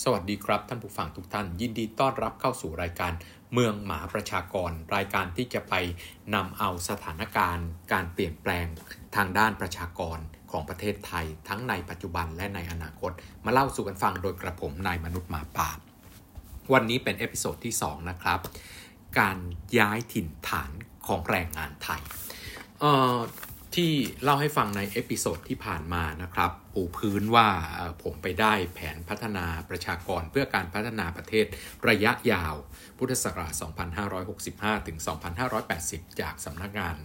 สวัสดีครับ ท่านผู้ฟังทุกท่าน ยินดีต้อนรับเข้าสู่รายการเมืองหมาประชากร รายการที่จะไปนำเอาสถานการณ์ การเปลี่ยนแปลงทางด้านประชากรของประเทศไทย ทั้งในปัจจุบันและในอนาคต มาเล่าสู่กันฟังโดยกระผมนายมนุษย์หมาป่า วันนี้เป็น episode ที่ 2 นะครับ การย้ายถิ่นฐานของแรงงานไทย ที่เล่าให้ฟังใน episode ที่ผ่านมานะครับ ปูพื้นว่าผมไปได้แผนพัฒนาประชากรเพื่อการพัฒนาประเทศระยะยาว พุทธศักราช 2565 ถึง 2580 จากสำนักงาน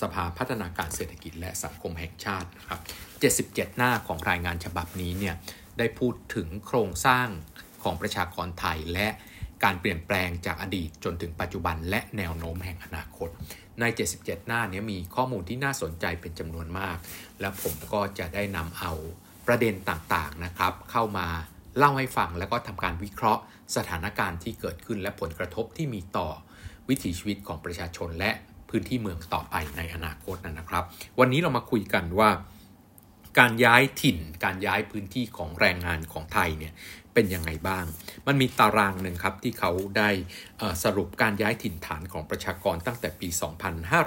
สภาพัฒนาการเศรษฐกิจและสังคมแห่งชาติครับ 77 หน้าของรายงานฉบับนี้เนี่ยได้พูดถึงโครงสร้างของประชากรไทยและการเปลี่ยนแปลงจากอดีตจนถึงปัจจุบันและแนวโน้มแห่งอนาคต ใน 77 หน้านี้มีข้อมูลที่น่าสนใจเป็นจำนวนมาก และผมก็จะได้นำเอาประเด็นต่างๆนะครับ เข้ามาเล่าให้ฟังแล้วก็ทำการวิเคราะห์ สถานการณ์ที่เกิดขึ้นและผลกระทบที่มีต่อวิถีชีวิตของประชาชน และพื้นที่เมืองต่อไปในอนาคตนะครับ วันนี้เรามาคุยกันว่า การย้ายถิ่น การย้ายพื้นที่ของแรงงานของไทยเนี่ย เป็นยังไงบ้าง มันมีตารางหนึ่งครับที่เขาได้สรุปการย้ายถิ่นฐานของประชากรตั้งแต่ปี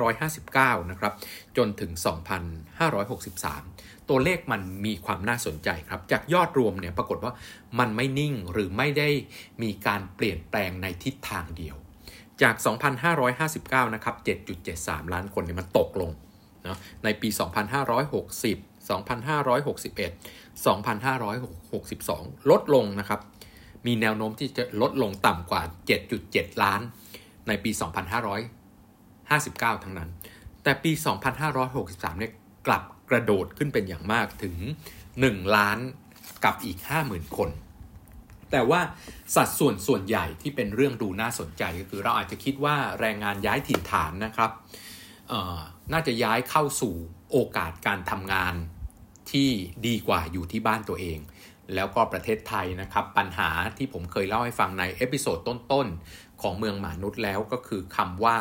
2559 นะครับ จนถึง 2563 ตัวเลขมันมีความน่าสนใจครับ จากยอดรวมเนี่ยปรากฏว่ามันไม่นิ่งหรือไม่ได้มีการเปลี่ยนแปลงในทิศทางเดียว จาก 2,559 นะครับ 7.73 ล้านคนเนี่ยมันตกลงนะในปี 2560 2561 2562 ลดลงนะครับ มีแนวโน้มที่จะลดลงต่ำกว่า 7.7 ล้าน ในปี 2559 ทั้งนั้น แต่ปี 2563 เนี่ยกลับกระโดดขึ้นเป็นอย่างมากถึง 1 ล้านกับอีก 50,000 คน แต่ว่าสัดส่วนส่วนใหญ่ที่เป็นเรื่องดูน่าสนใจก็คือเราอาจจะคิดว่าแรงงานย้ายถิ่นฐานนะครับน่าจะย้ายเข้าสู่โอกาสการทำงาน ที่ดีกว่าอยู่ที่บ้านตัวเอง แล้วก็ประเทศไทยนะครับ ปัญหาที่ผมเคยเล่าให้ฟังใน episode ต้นๆ ของเมืองมนุษย์แล้วก็คือคำว่า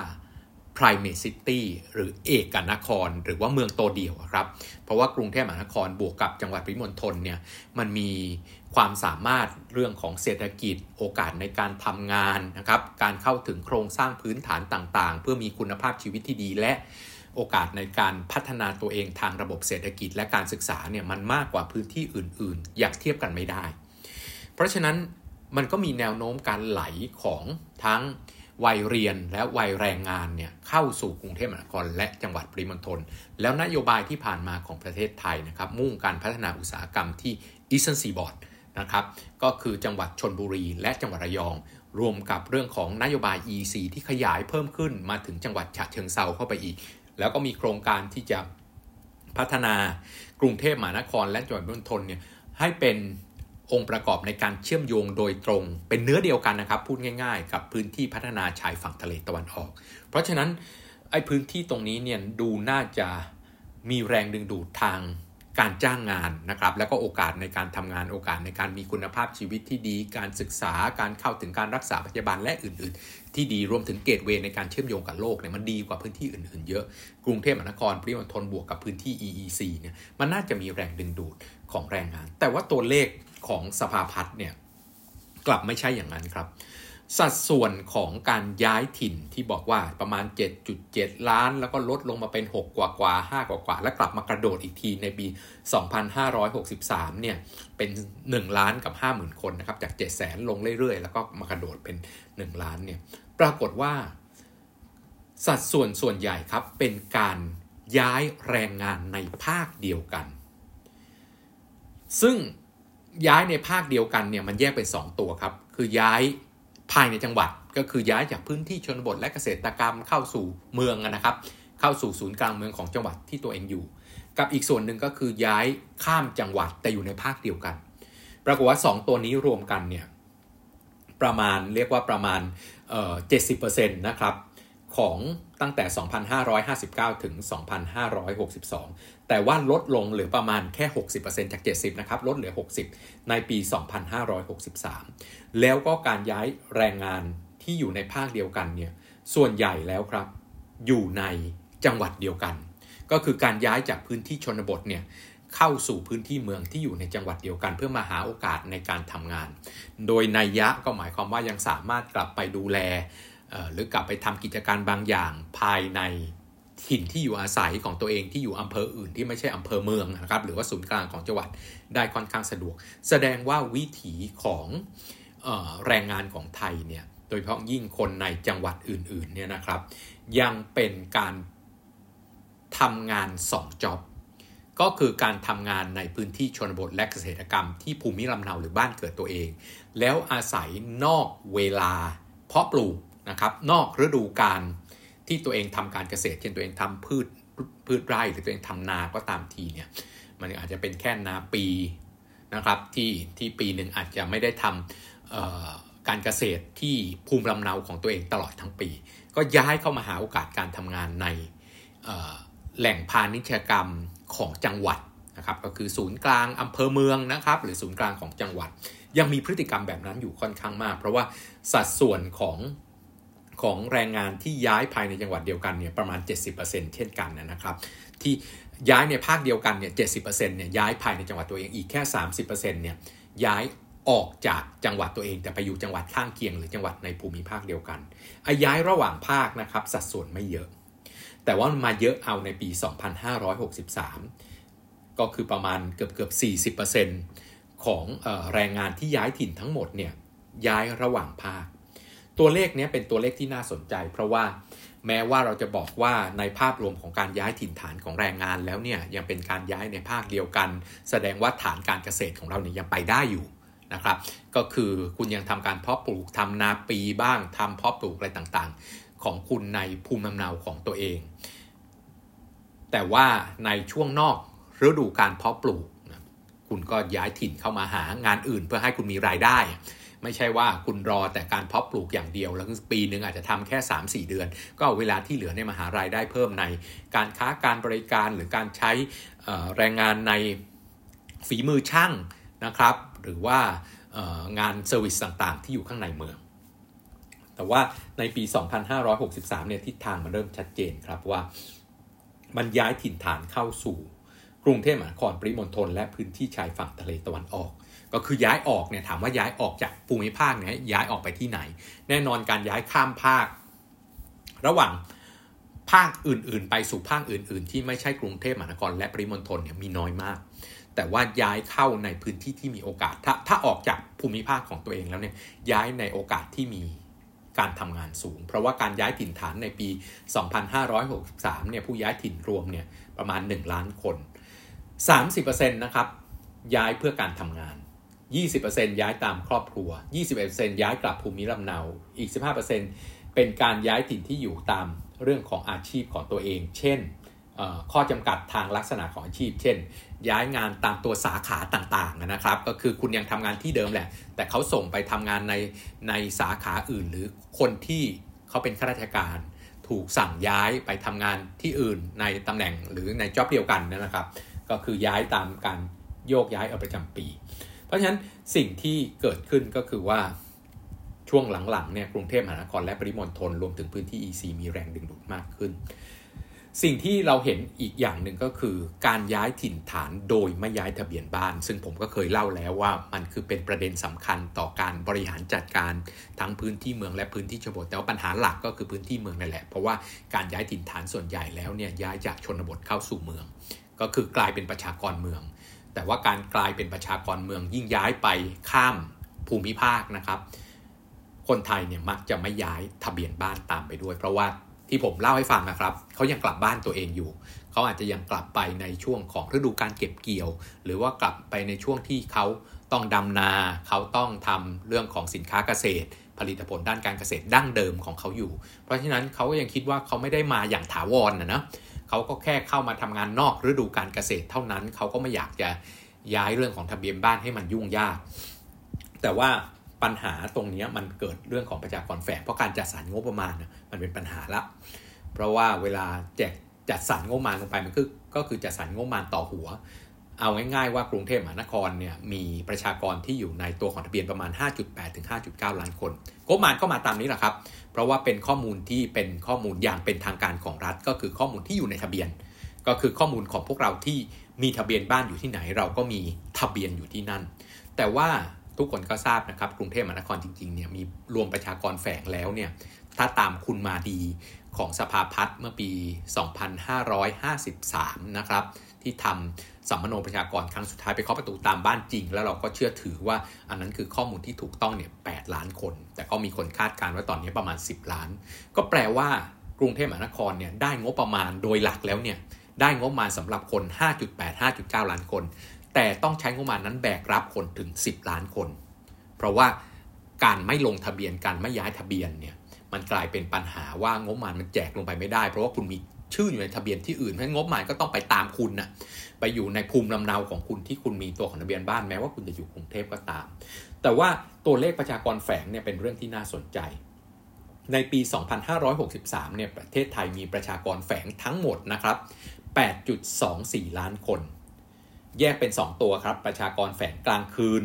primate city หรือเอกนคร หรือว่าเมืองโตเดียวครับ เพราะว่ากรุงเทพมหานครบวกกับจังหวัดปริมณฑลเนี่ยมันมีความสามารถเรื่องของเศรษฐกิจโอกาสในการทำงานนะครับ การเข้าถึงโครงสร้างพื้นฐานต่างๆ เพื่อมีคุณภาพชีวิตที่ดีและ โอกาสในการพัฒนาตัวเองทางระบบเศรษฐกิจและการศึกษาเนี่ยมันมากกว่าพื้นที่อื่น ๆ อยากเทียบกันไม่ได้ เพราะฉะนั้นมันก็มีแนวโน้มการไหลของทั้งวัยเรียนและวัยแรงงานเนี่ยเข้าสู่กรุงเทพมหานครและจังหวัดปริมณฑลแล้วนโยบายที่ผ่านมาของประเทศไทยนะครับมุ่งการพัฒนาอุตสาหกรรมที่อีสเทนซีบอร์ดนะครับก็คือจังหวัดชนบุรีและจังหวัดระยอง รวมกับเรื่องของนโยบาย EC ที่ขยายเพิ่มขึ้นมาถึงจังหวัดฉะเชิงเซาเข้าไปอีก แล้วก็มีโครงการที่จะพัฒนากรุงเทพมหานครและจังหวัดนนทนเนี่ยให้เป็นองค์ประกอบในการเชื่อมโยงโดยตรง เป็นเนื้อเดียวกันนะครับ พูดง่ายๆ กับพื้นที่พัฒนาชายฝั่งทะเลตะวันออก เพราะฉะนั้นไอ้พื้นที่ตรงนี้เนี่ยดูน่าจะมีแรงดึงดูดทาง การจ้างงานนะครับ แล้วก็โอกาสในการทำงานโอกาสในการมีคุณภาพชีวิตที่ดี การศึกษาการเข้าถึงการรักษาพยาบาลและอื่น ๆ ที่ดีรวมถึงเกตเวในการเชื่อมโยงกับโลกเนี่ยมันดีกว่าพื้นที่อื่น ๆ เยอะ กรุงเทพมหานครปริมณฑลบวกกับพื้นที่ EEC เนี่ยมันน่าจะมีแรงดึงดูดของแรงงาน แต่ว่าตัวเลขของสภาพัฒน์เนี่ยกลับไม่ใช่อย่างนั้นครับ สัดส่วนของการย้ายถิ่นที่บอกว่าประมาณ 7.7 ล้าน แล้วก็ลดลงมาเป็น 6 กว่ากว่า5กว่ากว่า แล้วกลับมากระโดดอีกทีในปี 2563 เนี่ย เป็น 1 ล้านกับ 50,000 คนนะครับ จาก7 0 0 0 0ลงเรื่อยๆ แล้วก็มากระโดดเป็น 1 ล้านเนี่ย ปรากฏว่า สัดส่วนส่วนใหญ่ครับ เป็นการย้ายแรงงานในภาคเดียวกัน ซึ่งย้ายในภาคเดียวกันเนี่ยมันแยกเป็น 2 ตัวครับ คือย้าย ภายในจังหวัดก็คือย้ายจากพื้นที่ชนบทและเกษตรกรรมเข้าสู่เมืองนะครับ เข้าสู่ศูนย์กลางเมืองของจังหวัดที่ตัวเองอยู่ กับอีกส่วนหนึ่งก็คือย้ายข้ามจังหวัดแต่อยู่ในภาคเดียวกัน ปรากฏว่า 2 ตัวนี้รวมกันเนี่ยประมาณเรียกว่าประมาณเอ่อ70%นะครับของตั้งแต่ 2,559 ถึง 2,562 แต่ว่าลดลงเหลือประมาณแค่ 60%จาก 70 นะครับ ลดเหลือ 60 ในปี 2,563 แล้วก็การย้ายแรงงานที่อยู่ในภาคเดียวกันเนี่ย ส่วนใหญ่แล้วครับ อยู่ในจังหวัดเดียวกัน ก็คือการย้ายจากพื้นที่ชนบทเนี่ยเข้าสู่พื้นที่เมืองที่อยู่ในจังหวัดเดียวกัน เพื่อมาหาโอกาสในการทำงาน โดยนัยยะก็หมายความว่ายังสามารถกลับไปดูแล หรือกลับไปทำกิจการบางอย่างภายใน ถิ่นที่อยู่อาศัยของตัวเองที่อยู่อำเภออื่นที่ไม่ใช่อำเภอเมืองนะครับหรือว่าศูนย์กลางของจังหวัดได้ค่อนข้างสะดวก แสดงว่าวิถีของแรงงานของไทยเนี่ยโดยเฉพาะยิ่งคนในจังหวัดอื่นๆเนี่ยนะครับ ยังเป็นการทำงาน2จ็อบก็คือการทำงานในพื้นที่ชนบทและเกษตรกรรมที่ภูมิลำเนาหรือบ้านเกิดตัวเอง แล้วอาศัยนอกเวลาเพาะปลูกนะครับนอกฤดูกาล ที่ตัวเองทำการเกษตรเช่นตัวเองทำพืชพืชไร่หรือตัวเองทำนาก็ตามทีเนี่ยมันอาจจะเป็นแค่นาปีนะครับที่ที่ปีหนึ่งอาจจะไม่ได้ทำการเกษตรที่ภูมิลำเนาของตัวเองตลอดทั้งปี ก็ย้ายเข้ามาหาโอกาสการทำงานในแหล่งพาณิชยกรรมของจังหวัดนะครับก็คือศูนย์กลางอำเภอเมืองนะครับหรือศูนย์กลางของจังหวัด ยังมีพฤติกรรมแบบนั้นอยู่ค่อนข้างมาก เพราะว่าสัดส่วนของ ของแรงงานที่ย้ายภายในจังหวัดเดียวกันเนี่ยประมาณ 70%เช่นกันนะครับ ที่ย้ายในภาคเดียวกันเนี่ยเเนี่ยย้ายภายในจังหวัดตัวเองอีกแค่ 30%เนี่ยย้ายออกจากจังหวัดตัวเองแต่ไปอยู่จังหวัดข้างเคียงหรือจังหวัดในภูมิภาคเดียวกันอ้ย้ายระหว่างภาคนะครับสัดส่วนไม่เยอะ แต่ว่ามาเยอะเอาในปี 2563 ก็คือประมาณเกือบเกือบ40%ของแรงงานที่ย้ายถิ่นทั้งหมดเนี่ยย้ายระหว่างภาค ตัวเลขนี้เป็นตัวเลขที่น่าสนใจ เพราะว่าแม้ว่าเราจะบอกว่าในภาพรวมของการย้ายถิ่นฐานของแรงงานแล้วเนี่ยยังเป็นการย้ายในภาคเดียวกัน แสดงว่าฐานการเกษตรของเราเนี่ยยังไปได้อยู่นะครับก็คือคุณยังทำการเพาะปลูกทำนาปีบ้างทำเพาะปลูกอะไรต่างๆ ของคุณในภูมิลำเนาของตัวเอง แต่ว่าในช่วงนอกฤดูการเพาะปลูก คุณก็ย้ายถิ่นเข้ามาหางานอื่นเพื่อให้คุณมีรายได้ ไม่ใช่ว่าคุณรอแต่การเพาะปลูกอย่างเดียว แล้วปีหนึ่งอาจจะทำแค่ 3-4 เดือน ก็เอาเวลาที่เหลือในมหารายได้เพิ่มใน การค้าการบริการหรือการใช้แรงงานในฝีมือช่างนะครับ หรือว่างานเซอร์วิสต่างๆ ที่อยู่ข้างในเมือง แต่ว่าในปี 2563 เนี่ยทิศทางมันเริ่มชัดเจนครับว่ามันย้ายถิ่นฐานเข้าสู่กรุงเทพมหานครปริมณฑลและพื้นที่ชายฝั่งทะเลตะวันออก ก็คือย้ายออกเนี่ยถามว่าย้ายออกจากภูมิภาคเนี่ยย้ายออกไปที่ไหน แน่นอนการย้ายข้ามภาค ระหว่างภาคอื่น ๆ ไปสู่ภาคอื่น ๆ ที่ไม่ใช่กรุงเทพมหานครและปริมณฑลเนี่ยมีน้อยมาก แต่ว่าย้ายเข้าในพื้นที่ที่มีโอกาส ถ้าถ้าออกจากภูมิภาคของตัวเองแล้วเนี่ยย้ายในโอกาสที่มีการทำงานสูง เพราะว่าการย้ายถิ่นฐานในปี 2563 เนี่ยผู้ย้ายถิ่นรวมเนี่ยประมาณ 1 ล้านคน 30%นะครับย้ายเพื่อการทำงาน 20%ย้ายตามครอบครัว 21%ย้ายกลับภูมิลำเนา อีก 15%เป็นการย้ายถิ่นที่อยู่ตามเรื่องของอาชีพของตัวเอง เช่น ข้อจำกัดทางลักษณะของอาชีพ เช่น ย้ายงานตามตัวสาขาต่างๆนะครับ ก็คือคุณยังทำงานที่เดิมแหละ แต่เขาส่งไปทำงานในในสาขาอื่น หรือคนที่เขาเป็นข้าราชการ ถูกสั่งย้ายไปทำงานที่อื่นในตำแหน่งหรือในจ็อบเดียวกันนะครับ ก็คือย้ายตามการโยกย้ายเอาประจำปี เพราะฉะนั้นสิ่งที่เกิดขึ้นก็คือว่าช่วงหลังๆเนี่ยกรุงเทพมหานครและปริมณฑลรวมถึงพื้นที่ EC มีแรงดึงดูดมากขึ้น สิ่งที่เราเห็นอีกอย่างหนึ่งก็คือ การย้ายถิ่นฐานโดยไม่ย้ายทะเบียนบ้าน ซึ่งผมก็เคยเล่าแล้วว่ามันคือเป็นประเด็นสำคัญต่อการบริหารจัดการทั้งพื้นที่เมืองและพื้นที่ชนบทแต่ว่าปัญหาหลักก็คือพื้นที่เมืองนั่นแหละเพราะว่าการย้ายถิ่นฐานส่วนใหญ่แล้วเนี่ยย้ายจากชนบทเข้าสู่เมือง ก็คือกลายเป็นประชากรเมือง แต่ว่าการกลายเป็นประชากรเมืองยิ่งย้ายไปข้ามภูมิภาคนะครับ คนไทยเนี่ยมักจะไม่ย้ายทะเบียนบ้านตามไปด้วย เพราะว่าที่ผมเล่าให้ฟังนะครับเขายังกลับบ้านตัวเองอยู่เขาอาจจะยังกลับไปในช่วงของฤดูการเก็บเกี่ยว หรือว่ากลับไปในช่วงที่เขาต้องดำนาเขาต้องทำเรื่องของสินค้าเกษตร ผลิตผลด้านการเกษตรดั้งเดิมของเขาอยู่ เพราะฉะนั้นเขาก็ยังคิดว่าเขาไม่ได้มาอย่างถาวรนนะนะ เขาก็แค่เข้ามาทำงานนอกฤดูการเกษตรเท่านั้น เขาก็ไม่อยากจะย้ายเรื่องของทะเบียนบ้านให้มันยุ่งยาก แต่ว่าปัญหาตรงนี้มันเกิดเรื่องของประชากรแฝงเพราะการจัดสรรงบประมาณมันเป็นปัญหาละ เพราะว่าเวลาแจกจัดสรรงบประมาณลงไปมันคือก็คือจัดสรรงบประมาณต่อหัว เอาง่ายๆว่ากรุงเทพมหานครเนี่ยมีประชากรที่อยู่ในตัวของทะเบียนประมาณ 5.8 ถึง 5.9 ล้านคนงบประมาณก็มาตามนี้แหละครับ เพราะว่าเป็นข้อมูลที่เป็นข้อมูลอย่างเป็นทางการของรัฐ ก็คือข้อมูลที่อยู่ในทะเบียน ก็คือข้อมูลของพวกเราที่มีทะเบียนบ้านอยู่ที่ไหน เราก็มีทะเบียนอยู่ที่นั่น แต่ว่าทุกคนก็ทราบนะครับกรุงเทพมหานครจริงๆเนี่ยมีรวมประชากรแฝงแล้วเนี่ยถ้าตามคุณมาดีของสภาพัฒน์เมื่อปี 2553 นะครับ ที่ทำสัมมโนประชากรครั้งสุดท้ายไปเคาะประตูตามบ้านจริง แล้วเราก็เชื่อถือว่าอันนั้นคือข้อมูลที่ถูกต้องเนี่ย8ล้านคน แต่ก็มีคนคาดการณ์ว่าตอนนี้ประมาณ 10 ล้าน ก็แปลว่ากรุงเทพมหานครเนี่ยได้งบประมาณโดยหลักแล้วเนี่ยได้งบประมาณสำหรับคน 5.8 5.9 ล้านคน แต่ต้องใช้งบประมาณนั้นแบกรับคนถึง 10 ล้านคน เพราะว่าการไม่ลงทะเบียนการไม่ย้ายทะเบียนเนี่ยมันกลายเป็นปัญหาว่างบประมาณมันแจกลงไปไม่ได้ เพราะว่าคุณมี ชื่ออยู่ในทะเบียนที่อื่นเพราะงบประมาณก็ต้องไปตามคุณนะ่ะไปอยู่ในภูมิลำเนาของคุณที่คุณมีตัวของทะเบียนบ้านแม้ว่าคุณจะอยู่กรุงเทพก็ตาม แต่ว่าตัวเลขประชากรแฝงเนี่ยเป็นเรื่องที่น่าสนใจ ในปี 2563 เนี่ยประเทศไทยมีประชากรแฝงทั้งหมดนะครับ 8.24 ล้านคน แยกเป็น 2 ตัวครับ ประชากรแฝงกลางคืน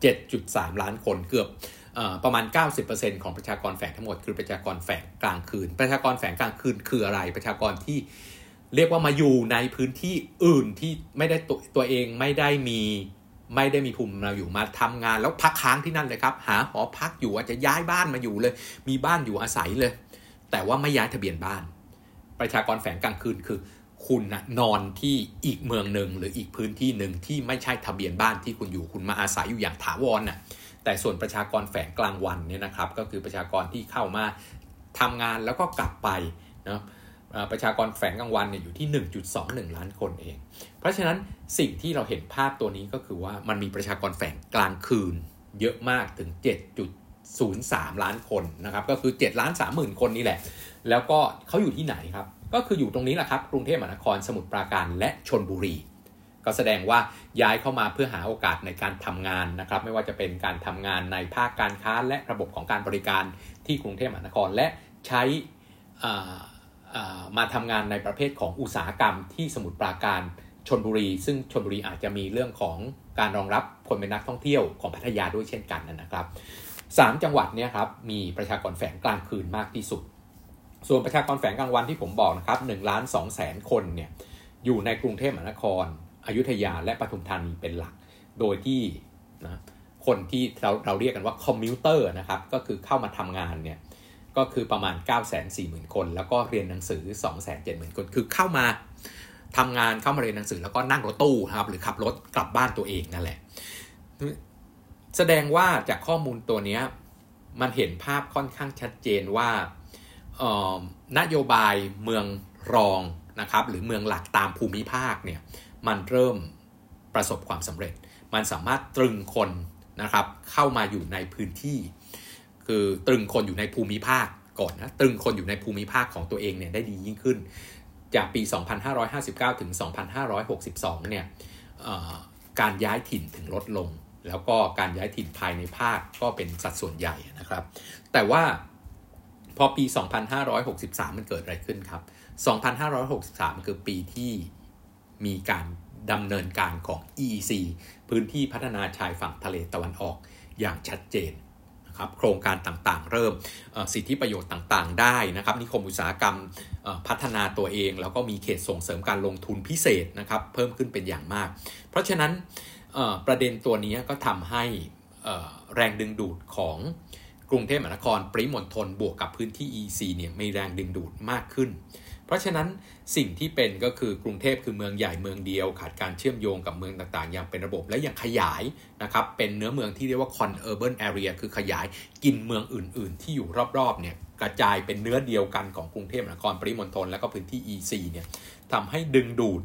7.3 ล้านคนเกือบ ประมาณ 90%ของประชากรแฝงทั้งหมดคือประชากรแฝงกลางคืน ประชากรแฝงกลางคืนคืออะไร ประชากรที่เรียกว่ามาอยู่ในพื้นที่อื่นที่ไม่ได้ตัวตัวเองไม่ได้มีไม่ได้มีภูมิเราอยู่มาทำงานแล้วพักค้างที่นั่นเลยครับ หาหอพักอยู่อาจจะย้ายบ้านมาอยู่เลย มีบ้านอยู่อาศัยเลย แต่ว่าไม่ย้ายทะเบียนบ้าน ประชากรแฝงกลางคืนคือคุณนะนอนที่อีกเมืองหนึ่งหรืออีกพื้นที่หนึ่งที่ไม่ใช่ทะเบียนบ้านที่คุณอยู่คุณมาอาศัยอยู่อย่างถาวรน่ะ แต่ส่วนประชากรแฝงกลางวันเนี่ยนะครับก็คือประชากรที่เข้ามาทำงานแล้วก็กลับไปนะประชากรแฝงกลางวันเนี่ยอยู่ที่ 1.21 ล้านคนเอง เพราะฉะนั้นสิ่งที่เราเห็นภาพตัวนี้ก็คือว่ามันมีประชากรแฝงกลางคืน เยอะมากถึง 7.03 ล้านคนนะครับก็คือ7ล้าน30,000 คนนี่แหละ แล้วก็เขาอยู่ที่ไหนครับ ก็คืออยู่ตรงนี้แหละครับ กรุงเทพมหานครสมุทรปราการและชนบุรี ก็แสดงว่าย้ายเข้ามาเพื่อหาโอกาสในการทำงานนะครับ ไม่ว่าจะเป็นการทำงานในภาคการค้าและระบบของการบริการที่กรุงเทพมหานคร และใช้มาทำงานในประเภทของอุตสาหกรรมที่สมุทรปราการชนบุรี ซึ่งชนบุรีอาจจะมีเรื่องของการรองรับคนเป็นนักท่องเที่ยวของพัทยาด้วยเช่นกันนะครับสามจังหวัดนี้ครับมีประชากรแฝงกลางคืนมากที่สุด ส่วนประชากรแฝงกลางวันที่ผมบอกนะครับหนึ่งล้านสองแสนคนเนี่ยอยู่ในกรุงเทพมหานคร อยุธยาและปทุมธานีเป็นหลัก โดยที่นะคนที่เราเราเรียกกันว่าคอมมิวเตอร์นะครับ ก็คือเข้ามาทำงานเนี่ย ก็คือประมาณ 9 4 0 0 0 0 คน แล้วก็เรียนหนังสือ 2 7 0 0 0 0 คน คือเข้ามาทำงานเข้ามาเรียนหนังสือแล้วก็นั่งรถตู้ครับ หรือขับรถกลับบ้านตัวเองนั่นแหละ แสดงว่าจากข้อมูลตัวนี้มันเห็นภาพค่อนข้างชัดเจนว่านโยบายเมืองรองนะครับ หรือเมืองหลักตามภูมิภาคเนี่ย มันเริ่มประสบความสำเร็จ มันสามารถตรึงคนนะครับเข้ามาอยู่ในพื้นที่ คือตรึงคนอยู่ในภูมิภาคก่อนนะตรึงคนอยู่ในภูมิภาคของตัวเองเนี่ยได้ดียิ่งขึ้น จากปี 2559 ถึง 2562 เนี่ยการย้ายถิ่นถึงลดลง แล้วก็การย้ายถิ่นภายในภาคก็เป็นสัดส่วนใหญ่นะครับ แต่ว่าพอปี 2563 มันเกิดอะไรขึ้นครับ 2563 คือปีที่ มีการดำเนินการของ EEC พื้นที่พัฒนาชายฝั่งทะเลตะวันออกอย่างชัดเจนนะครับโครงการต่างๆ เริ่มสิทธิประโยชน์ต่างๆ ได้นะครับ นิคมอุตสาหกรรมพัฒนาตัวเอง แล้วก็มีเขตส่งเสริมการลงทุนพิเศษนะครับ เพิ่มขึ้นเป็นอย่างมาก เพราะฉะนั้นประเด็นตัวนี้ก็ทำให้แรงดึงดูดของกรุงเทพมหานครปริมณฑลบวกกับพื้นที่ EC เนี่ยมีแรงดึงดูดมากขึ้น เพราะฉะนั้นสิ่งที่เป็นก็คือกรุงเทพคือเมืองใหญ่เมืองเดียว ขาดการเชื่อมโยงกับเมืองต่างๆ อย่างเป็นระบบและยังขยายนะครับเป็นเนื้อเมืองที่เรียกว่า con urban area คือขยายกินเมืองอื่น ๆ ที่อยู่รอบๆเนี่ยกระจายเป็นเนื้อเดียวกันของกรุงเทพมหานครปริมณฑลและก็พื้นที่ EC เนี่ยทำให้ดึงดูด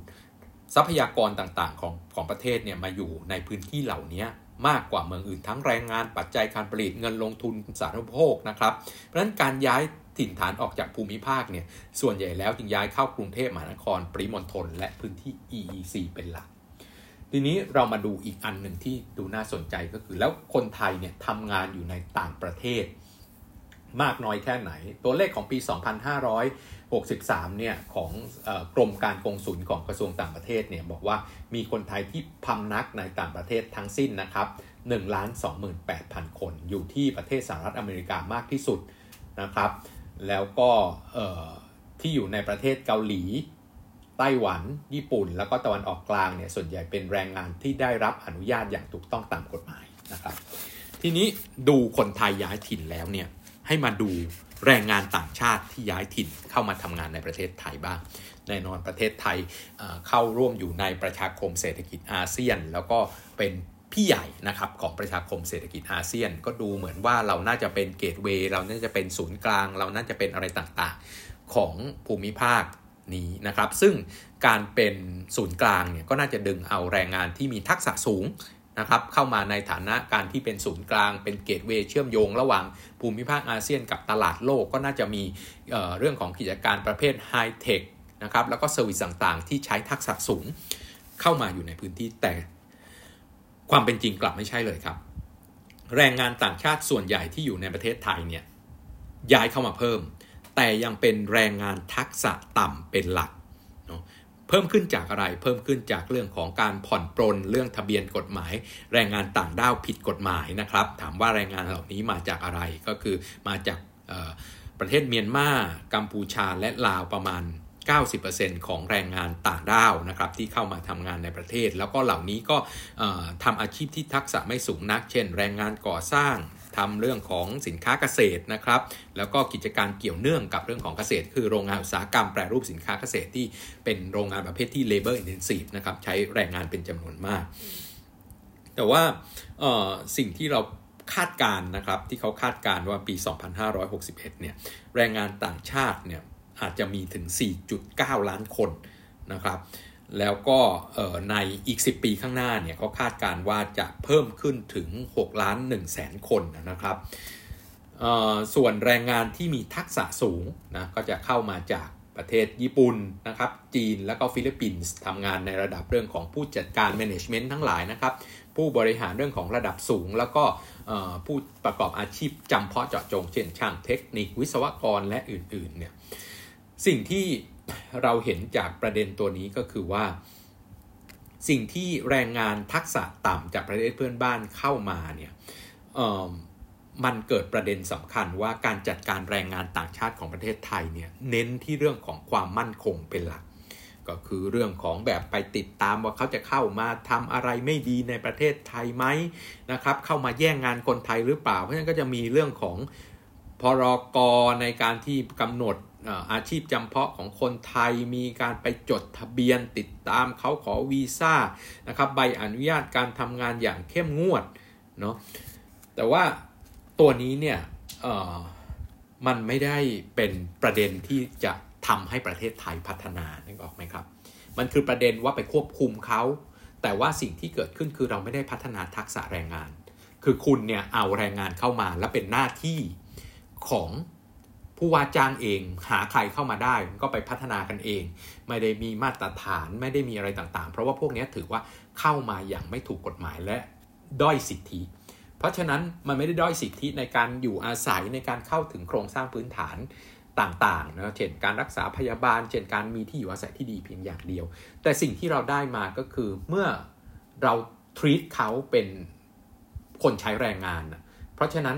ทรัพยากรต่างๆ ของของประเทศเนี่ยมาอยู่ในพื้นที่เหล่านี้มากกว่าเมืองอื่นทั้งแรงงานปัจจัยการผลิตเงินลงทุนสาธารณโภคนะครับ เพราะฉะนั้นการย้าย ถิ่นฐานออกจากภูมิภาคเนี่ยส่วนใหญ่แล้วจึงย้ายเข้ากรุงเทพมหานคร ปริมณฑลและพื้นที่ EEC เป็นหลัก ทีนี้เรามาดูอีกอันหนึ่งที่ดูน่าสนใจก็คือ แล้วคนไทยเนี่ยทำงานอยู่ในต่างประเทศ มากน้อยแค่ไหน ตัวเลขของปี 2563 เนี่ยของกรมการกงสุลของกระทรวงต่างประเทศเนี่ยบอกว่ามีคนไทยที่พำนักในต่างประเทศทั้งสิ้นนะครับ1ล้าน28,000 คน อยู่ที่ประเทศสหรัฐอเมริกามากที่สุดนะครับ แล้วก็ที่อยู่ในประเทศเกาหลี ไต้หวัน ญี่ปุ่น แล้วก็ตะวันออกกลางเนี่ยส่วนใหญ่เป็นแรงงานที่ได้รับอนุญาตอย่างถูกต้องตามกฎหมายนะครับ ทีนี้ดูคนไทยย้ายถิ่นแล้วเนี่ยให้มาดูแรงงานต่างชาติที่ย้ายถิ่นเข้ามาทำงานในประเทศไทยบ้าง แน่นอนประเทศไทยเข้าร่วมอยู่ในประชาคมเศรษฐกิจอาเซียน แล้วก็เป็น พี่ใหญ่นะครับของประชาคมเศรษฐกิจอาเซียน ก็ดูเหมือนว่าเราน่าจะเป็น gateway เราน่าจะเป็นศูนย์กลาง เราน่าจะเป็นอะไรต่างๆของภูมิภาคนี้นะครับ ซึ่งการเป็นศูนย์กลางเนี่ยก็น่าจะดึงเอาแรงงานที่มีทักษะสูงนะครับเข้ามาในฐานะการที่เป็นศูนย์กลางเป็น gateway เชื่อมโยง ระหว่างภูมิภาคอาเซียนกับตลาดโลกก็น่าจะมีเเรื่องของกิจการประเภทไฮเทคนะครับแล้วก็เซอร์วิสต่างๆ ที่ใช้ทักษะสูงเข้ามาอยู่ในพื้นที่แต่ ความเป็นจริงกลับไม่ใช่เลยครับ แรงงานต่างชาติส่วนใหญ่ที่อยู่ในประเทศไทยเนี่ยย้ายเข้ามาเพิ่ม แต่ยังเป็นแรงงานทักษะต่ำเป็นหลักเพิ่มขึ้นจากอะไร เพิ่มขึ้นจากเรื่องของการผ่อนปรนเรื่องทะเบียนกฎหมาย แรงงานต่างด้าวผิดกฎหมายนะครับ ถามว่าแรงงานเหล่านี้มาจากอะไรก็คือมาจากประเทศเมียนมา กัมพูชาและลาวประมาณ 90%ของแรงงานต่างด้าวนะครับที่เข้ามาทำงานในประเทศ แล้วก็เหล่านี้ก็ทำอาชีพที่ทักษะไม่สูงนัก เช่น แรงงานก่อสร้างทำเรื่องของสินค้าเกษตรนะครับ แล้วก็กิจการเกี่ยวเนื่องกับเรื่องของเกษตร คือโรงงานอุตสาหกรรมแปรรูปสินค้าเกษตรที่เป็นโรงงานประเภทที่ labor intensive นะครับใช้แรงงานเป็นจำนวนมาก แต่ว่าสิ่งที่เราคาดการนะครับที่เขาคาดการว่าปี 2561 เนี่ยแรงงานต่างชาติเนี่ย อาจจะมีถึง 4.9 ล้านคนนะครับ แล้วก็ในอีก 10 ปีข้างหน้าเนี่ยเขาคาดการว่าจะเพิ่มขึ้นถึง 6 ล้าน1แสนคนนะครับส่วนแรงงานที่มีทักษะสูงนะก็จะเข้ามาจากประเทศญี่ปุ่นนะครับจีนแล้วก็ฟิลิปปินส์ทำงานในระดับเรื่องของผู้จัดการ management ทั้งหลายนะครับผู้บริหารเรื่องของระดับสูง แล้วก็ผู้ประกอบอาชีพจำเพาะเจาะจง เช่นช่างเทคนิควิศวกรและอื่นๆเนี่ย สิ่งที่เราเห็นจากประเด็นตัวนี้ก็คือว่า สิ่งที่แรงงานทักษะต่ำจากประเทศเพื่อนบ้านเข้ามาเนี่ยมันเกิดประเด็นสำคัญว่าการจัดการแรงงานต่างชาติของประเทศไทยเนี่ยเน้นที่เรื่องของความมั่นคงเป็นหลัก ก็คือเรื่องของแบบไปติดตามว่าเขาจะเข้ามาทำอะไรไม่ดีในประเทศไทยไหมนะครับ เข้ามาแย่งงานคนไทยหรือเปล่า เพราะฉะนั้นก็จะมีเรื่องของพรกรในการที่กำหนด อาชีพจำเพาะของคนไทยมีการไปจดทะเบียนติดตามเขาขอวีซ่านะครับใบอนุญาตการทำงานอย่างเข้มงวดเนาะแต่ว่าตัวนี้เนี่ยมันไม่ได้เป็นประเด็นที่จะทำให้ประเทศไทยพัฒนานึกออกไหมครับ มันคือประเด็นว่าไปควบคุมเขา แต่ว่าสิ่งที่เกิดขึ้นคือเราไม่ได้พัฒนาทักษะแรงงาน คือคุณเนี่ยเอาแรงงานเข้ามาแล้วเป็นหน้าที่ของ ผู้ว่าจ้างเองหาใครเข้ามาได้ก็ไปพัฒนากันเอง ไม่ได้มีมาตรฐานไม่ได้มีอะไรต่างๆ เพราะว่าพวกนี้ถือว่าเข้ามาอย่างไม่ถูกกฎหมายและด้อยสิทธิ เพราะฉะนั้นมันไม่ได้ด้อยสิทธิในการอยู่อาศัยในการเข้าถึงโครงสร้างพื้นฐานต่างๆนะเช่นการรักษาพยาบาล เช่นการมีที่อยู่อาศัยที่ดีเพียงอย่างเดียว แต่สิ่งที่เราได้มาก็คือเมื่อเราทรีตเขาเป็นคนใช้แรงงาน เพราะฉะนั้น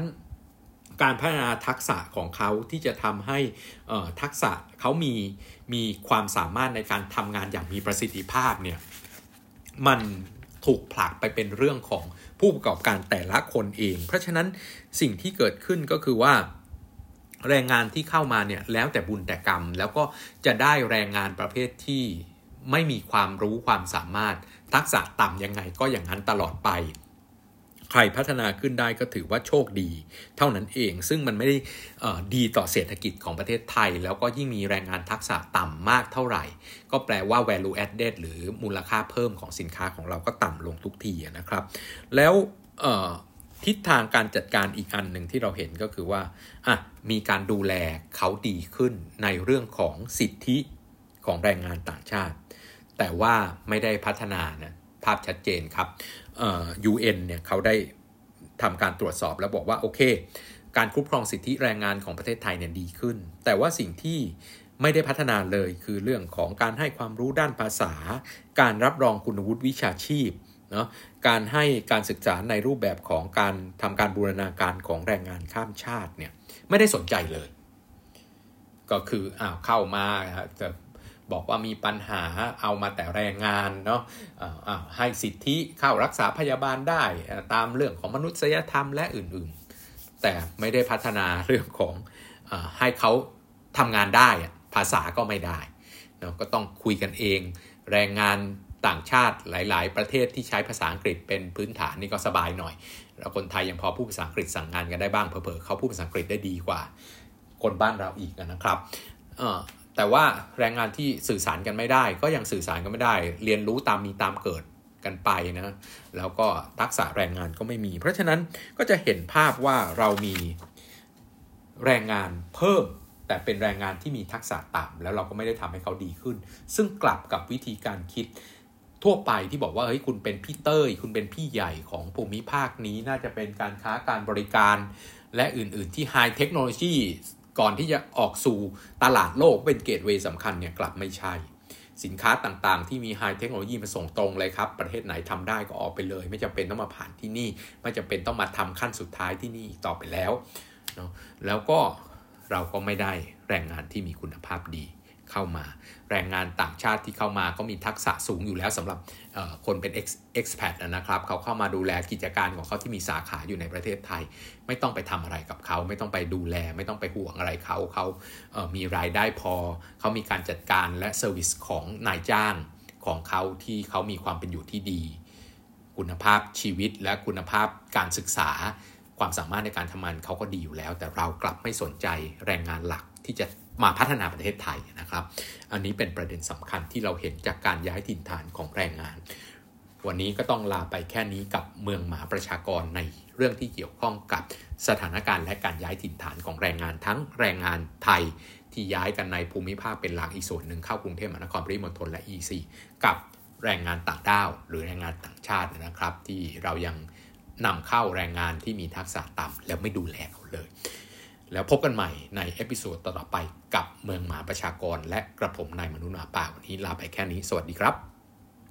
การพัฒนาทักษะของเขาที่จะทำให้ทักษะเขามีมีความสามารถในการทำงานอย่างมีประสิทธิภาพเนี่ยมันถูกผลักไปเป็นเรื่องของผู้ประกอบการแต่ละคนเอง เพราะฉะนั้นสิ่งที่เกิดขึ้นก็คือว่าแรงงานที่เข้ามาเนี่ยแล้วแต่บุญแต่กรรม แล้วก็จะได้แรงงานประเภทที่ไม่มีความรู้ความสามารถทักษะต่ำยังไงก็อย่างนั้นตลอดไป ใครพัฒนาขึ้นได้ก็ถือว่าโชคดี เท่านั้นเอง ซึ่งมันไม่ได้ดีต่อเศรษฐกิจของประเทศไทย แล้วก็ยิ่งมีแรงงานทักษะต่ำมากเท่าไหร่ ก็แปลว่า value added หรือมูลค่าเพิ่มของสินค้าของเราก็ต่ำลงทุกทีนะครับ แล้วทิศทางการจัดการอีกอันหนึ่งที่เราเห็นก็คือว่าอะมีการดูแลเขาดีขึ้นในเรื่องของสิทธิของแรงงานต่างชาติ แต่ว่าไม่ได้พัฒนานะภาพชัดเจนครับ UN เอ็นเนี่ยเขาได้ทำการตรวจสอบแล้วบอกว่าโอเค การคุ้มครองสิทธิแรงงานของประเทศไทยเนี่ยดีขึ้น แต่ว่าสิ่งที่ไม่ได้พัฒนาเลยคือเรื่องของการให้ความรู้ด้านภาษา การรับรองคุณวุฒิวิชาชีพเนาะการให้การศึกษาในรูปแบบของการทำการบูรณาการของแรงงานข้ามชาติเนี่ยไม่ได้สนใจเลย ก็คืออ้าวเข้ามาจะ บอกว่ามีปัญหาเอามาแต่แรงงานเนาะให้สิทธิเข้ารักษาพยาบาลได้ตามเรื่องของมนุษยธรรมและอื่นๆ แต่ไม่ได้พัฒนาเรื่องของอให้เขาทำงานได้ภาษาก็ไม่ได้เนาะก็ต้องคุยกันเอง แรงงานต่างชาติหลาย ๆ ประเทศที่ใช้ภาษาอังกฤษเป็นพื้นฐานนี่ก็สบายหน่อยแล้วคนไทยยังพอพูดภาษาอังกฤษสั่งงานกันได้บ้างเผลอๆเขาพูดภาษาอังกฤษได้ดีกว่า คนบ้านเราอีกนะครับ แต่ว่าแรงงานที่สื่อสารกันไม่ได้ ก็ยังสื่อสารกันไม่ได้ เรียนรู้ตามมีตามเกิดกันไปนะแล้วก็ทักษะแรงงานก็ไม่มี เพราะฉะนั้นก็จะเห็นภาพว่าเรามีแรงงานเพิ่ม แต่เป็นแรงงานที่มีทักษะต่ำแล้วเราก็ไม่ได้ทำให้เขาดีขึ้น ซึ่งกลับกับวิธีการคิดทั่วไปที่บอกว่าเฮ้ยคุณเป็นพี่เต้ย คุณเป็นพี่ใหญ่ของภูมิภาคนี้น่าจะเป็นการค้าการบริการ และอื่น ๆ ที่ไฮเทคโนโลยี ก่อนที่จะออกสู่ตลาดโลกเป็นเกตเวย์สำคัญเนี่ยกลับไม่ใช่ สินค้าต่างๆ ที่มีไฮเทคโนโลยีมาส่งตรงเลยครับ ประเทศไหนทำได้ก็ออกไปเลย ไม่จำเป็นต้องมาผ่านที่นี่ ไม่จำเป็นต้องมาทำขั้นสุดท้ายที่นี่อีกต่อไปแล้วเนาะแล้วก็เราก็ไม่ได้แรงงานที่มีคุณภาพดี เข้ามา แรงงานต่างชาติที่เข้ามาก็มีทักษะสูงอยู่แล้วสำหรับคนเป็น expat นะครับ เขาเข้ามาดูแลกิจการของเขาที่มีสาขาอยู่ในประเทศไทย ไม่ต้องไปทำอะไรกับเขา ไม่ต้องไปดูแล ไม่ต้องไปห่วงอะไรเขาเขามีรายได้พอ เขามีการจัดการและ service ของนายจ้างของเขาที่เขามีความเป็นอยู่ที่ดี คุณภาพชีวิตและคุณภาพการศึกษา ความสามารถในการทำงานเขาก็ดีอยู่แล้ว แต่เรากลับไม่สนใจแรงงานหลักที่จะ มาพัฒนาประเทศไทยนะครับ อันนี้เป็นประเด็นสำคัญที่เราเห็นจากการย้ายถิ่นฐานของแรงงาน วันนี้ก็ต้องลาไปแค่นี้กับเมืองหมาประชากรในเรื่องที่เกี่ยวข้องกับสถานการณ์และการย้ายถิ่นฐานของแรงงานทั้งแรงงานไทยที่ย้ายกันในภูมิภาคเป็นหลักอีกส่วนหนึ่งเข้ากรุงเทพมหานครปริมณฑลและ EEC กับแรงงานต่างด้าว หรือแรงงานต่างชาตินะครับ ที่เรายังนำเข้าแรงงานที่มีทักษะต่ำแล้วไม่ดูแลเขาเลย แล้วพบกันใหม่ใน episode ต่อไปกับเมืองหมาประชากร และกระผมนายมนุษย์หมาป่าวันนี้ลาไปแค่นี้ สวัสดีครับ